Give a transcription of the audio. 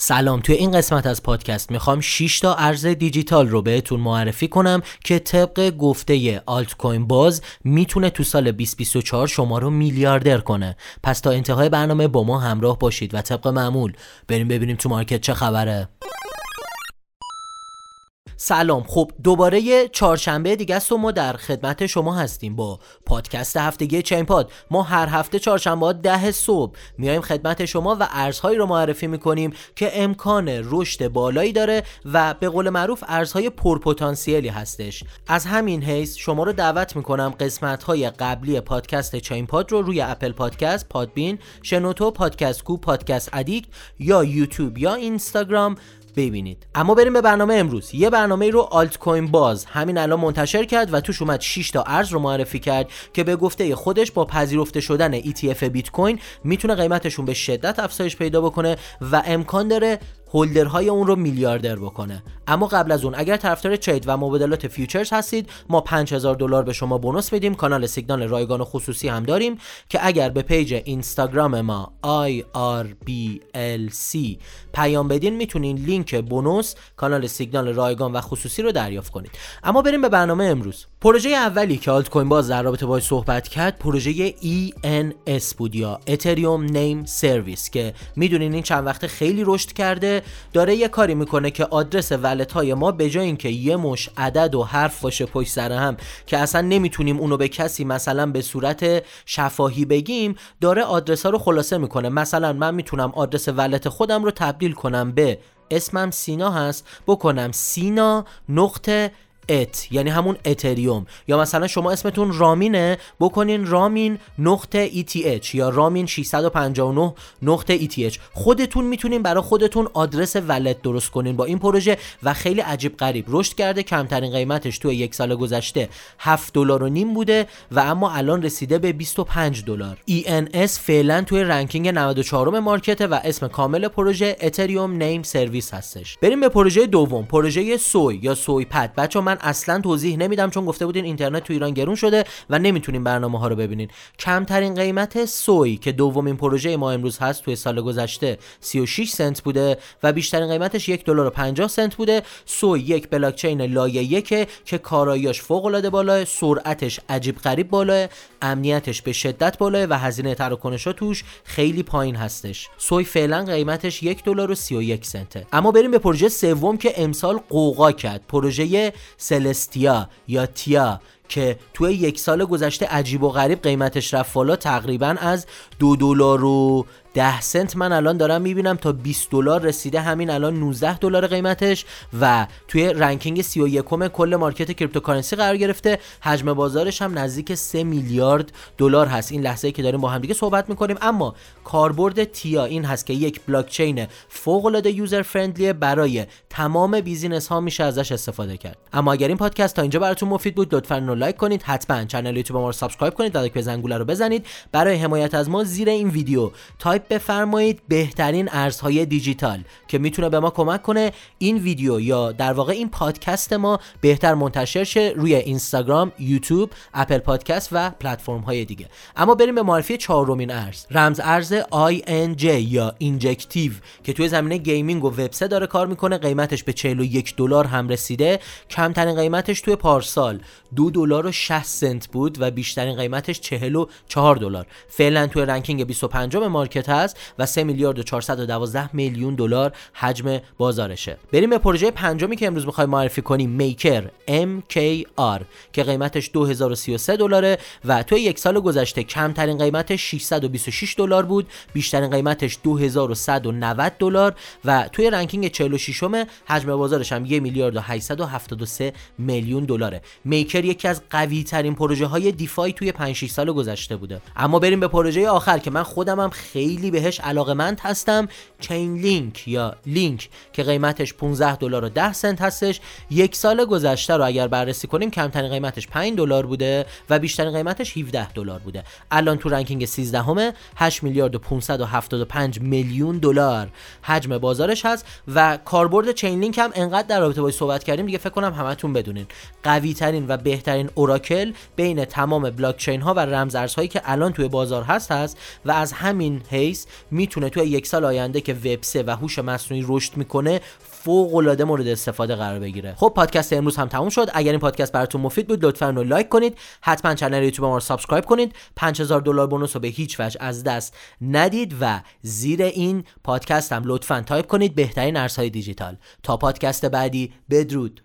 سلام توی این قسمت از پادکست می‌خوام 6 تا ارز دیجیتال رو بهتون معرفی کنم که طبق گفته آلت کوین باز می‌تونه تو سال 2024 شما رو میلیاردر کنه. پس تا انتهای برنامه با ما همراه باشید و طبق معمول. بریم ببینیم تو مارکت چه خبره. سلام. خب دوباره چهارشنبه دیگه است و ما در خدمت شما هستیم با پادکست هفتگی چین پاد. ما هر هفته چهارشنبه ده صبح میایم خدمت شما و ارزهایی رو معرفی می‌کنیم که امکان رشد بالایی داره و به قول معروف ارزهای پرپتانسیلی هستش. از همین حیث شما رو دعوت می‌کنم قسمت های قبلی پادکست چین پاد رو روی Apple Podcast Podbean شنوتو پادکست کو پادکست ادیکت یا یوتیوب یا اینستاگرام ببینید. اما بریم به برنامه امروز. یه برنامه رو Altcoin Buzz. همین الان منتشر کرد و توش اومد 6 تا ارز رو معرفی کرد که به گفته خودش با پذیرفته شدن ETF بیت کوین می‌تونه قیمتشون به شدت افزایش پیدا بکنه و امکان داره holder های اون رو میلیاردر بکنه. اما قبل از اون اگر طرفدار trade و مبادلات futures هستید ما 5000 دلار به شما bonus میدیم کانال سیگنال رایگان و خصوصی هم داریم که اگر به page اینستاگرام ما IRBLC پیام بدین می‌تونین لینک bonus کانال سیگنال رایگان و خصوصی رو دریافت کنید. اما بریم به برنامه امروز. پروژه اولی که Altcoin Buzz در رابطه باهاش صحبت کرد پروژه ENS بود یا Ethereum Name Service که می‌دونین این چند وقت خیلی رشد کرده داره یه کاری می‌کنه که آدرس ولت های ما به جای اینکه یه مش عدد و حرف باشه پشت سر هم که اصلا نمی‌تونیم اونو به کسی مثلا به صورت شفاهی بگیم داره آدرس ها رو خلاصه می‌کنه. مثلا من می‌تونم آدرس ولت خودم رو تبدیل کنم به اسمم سینا هست بکنم سینا نقطه ات یعنی همون اتریوم. یا مثلا شما اسمتون رامینه بکنین رامین نقطه ETH یا رامین 659 نقطه ETH خودتون می‌تونین برای خودتون آدرس wallet درست کنین با این پروژه و خیلی عجیب غریب. رشد کرده کمترین قیمتش تو یک سال گذشته 7 دلار و نیم بوده و اما الان رسیده به 25 دلار. ENS فعلا توی ranking 94 market و اسم کامل پروژه Ethereum Name Service هستش. بریم به پروژه دوم پروژه Sui یا Sui پد بچه من اصلا توضیح نمیدم چون گفته بودین اینترنت تو ایران گرون شده و نمی‌تونین برنامه ها رو ببینین. کمترین قیمت سوی که دومین پروژه ما امروز هست توی سال گذشته 36 سنت بوده و بیشترین قیمتش یک دلار و 50 سنت بوده. سوی یک بلاک چین لایه یک که کاراییاش فوق العاده بالاه سرعتش عجیب غریب بالاه امنیتش به شدت بالاه و هزینه تراکنش توش خیلی پایین هستش. سوی فعلا قیمتش یک دلار و 31 سنته. اما بریم به پروژه سوم که امسال قوقا کرد. پروژه Celestia یا TIA که توی یک سال گذشته عجیب و غریب قیمتش رفت بالا تقریبا از دو دلار و 10 سنت من الان دارم می‌بینم تا 20 دلار رسیده همین الان 19 دلار قیمتش و توی ranking 31 کل market cryptocurrency قرار گرفته. حجم بازارش هم نزدیک 3 میلیارد دلار هست. این لحظه ای که داریم با هم دیگه صحبت می‌کنیم. اما کاربرد TIA این هست که یک بلاک چین فوق العاده user friendly برای تمام business ها میشه ازش استفاده کرد. اما اگر این پادکست تا اینجا براتون مفید بود لطفا رو لایک کنید. حتما کانال یوتیوب ما رو subscribe کنید و به زنگوله رو بزنید برای حمایت از ما زیر این ویدیو تایپ بفرمایید بهترین ارزهای دیجیتال که می‌تونه به ما کمک کنه این ویدیو یا در واقع این پادکست ما بهتر منتشر شه روی اینستاگرام، یوتیوب، Apple Podcast و پلتفرم های دیگه. اما بریم به معرفی چهارمین ارز. رمز ارز INJ یا Injective که توی زمینه gaming و وب داره کار می‌کنه. قیمتش به 41 دلار هم رسیده. کمترین قیمتش توی پارسال دو دلار و 60 سنت بود و بیشترین قیمتش 44 دلار. فعلا توی ranking 25 market هست و 3 میلیارد و 412 میلیون دلار حجم بازارشه. بریم به پروژه پنجمی که امروز می‌خوایم معرفی کنیم. Maker MKR که قیمتش 2033 دلاره و توی یک سال گذشته کمترین قیمتش 626 دلار بود بیشترین قیمتش 2190 دلار و توی ranking 46 م حجم بازارش هم 1 میلیارد و 873 میلیون دلاره. Maker یکی از قوی ترین پروژه های DeFi توی 5 6 سال گذشته بوده. اما بریم به پروژه آخر که من خودم هم خیلی بهش علاقمند هستم. Chainlink یا لینک که قیمتش 15 دلار و 10 سنت هستش. یک سال گذشته رو اگر بررسی کنیم کمترین قیمتش 5 دلار بوده و بیشترین قیمتش 17 دلار بوده. الان تو ranking 13 همه 8 میلیارد و 575 میلیون دلار حجم بازارش هست و کاربرد Chainlink هم انقدر در رابطه باش صحبت کردیم دیگه فکر کنم همتون بدونین. قوی ترین و بهترین oracle بین تمام بلاک چین ها و رمز ارزهایی که الان توی بازار هست هست و از همین حیث space می‌تونه توی یک سال آینده که وب 3 و هوش مصنوعی رشد می‌کنه فوق العاده مورد استفاده قرار بگیره. خب پادکست امروز هم تموم شد. اگر این پادکست براتون مفید بود لطفا اونو لایک کنید. حتما کانال یوتیوب ما رو subscribe کنید. 5000 دلار bonus رو به هیچ وجه از دست ندید و زیر این پادکست هم لطفا تایپ کنید. بهترین ارزهای دیجیتال. تا پادکست بعدی بدرود.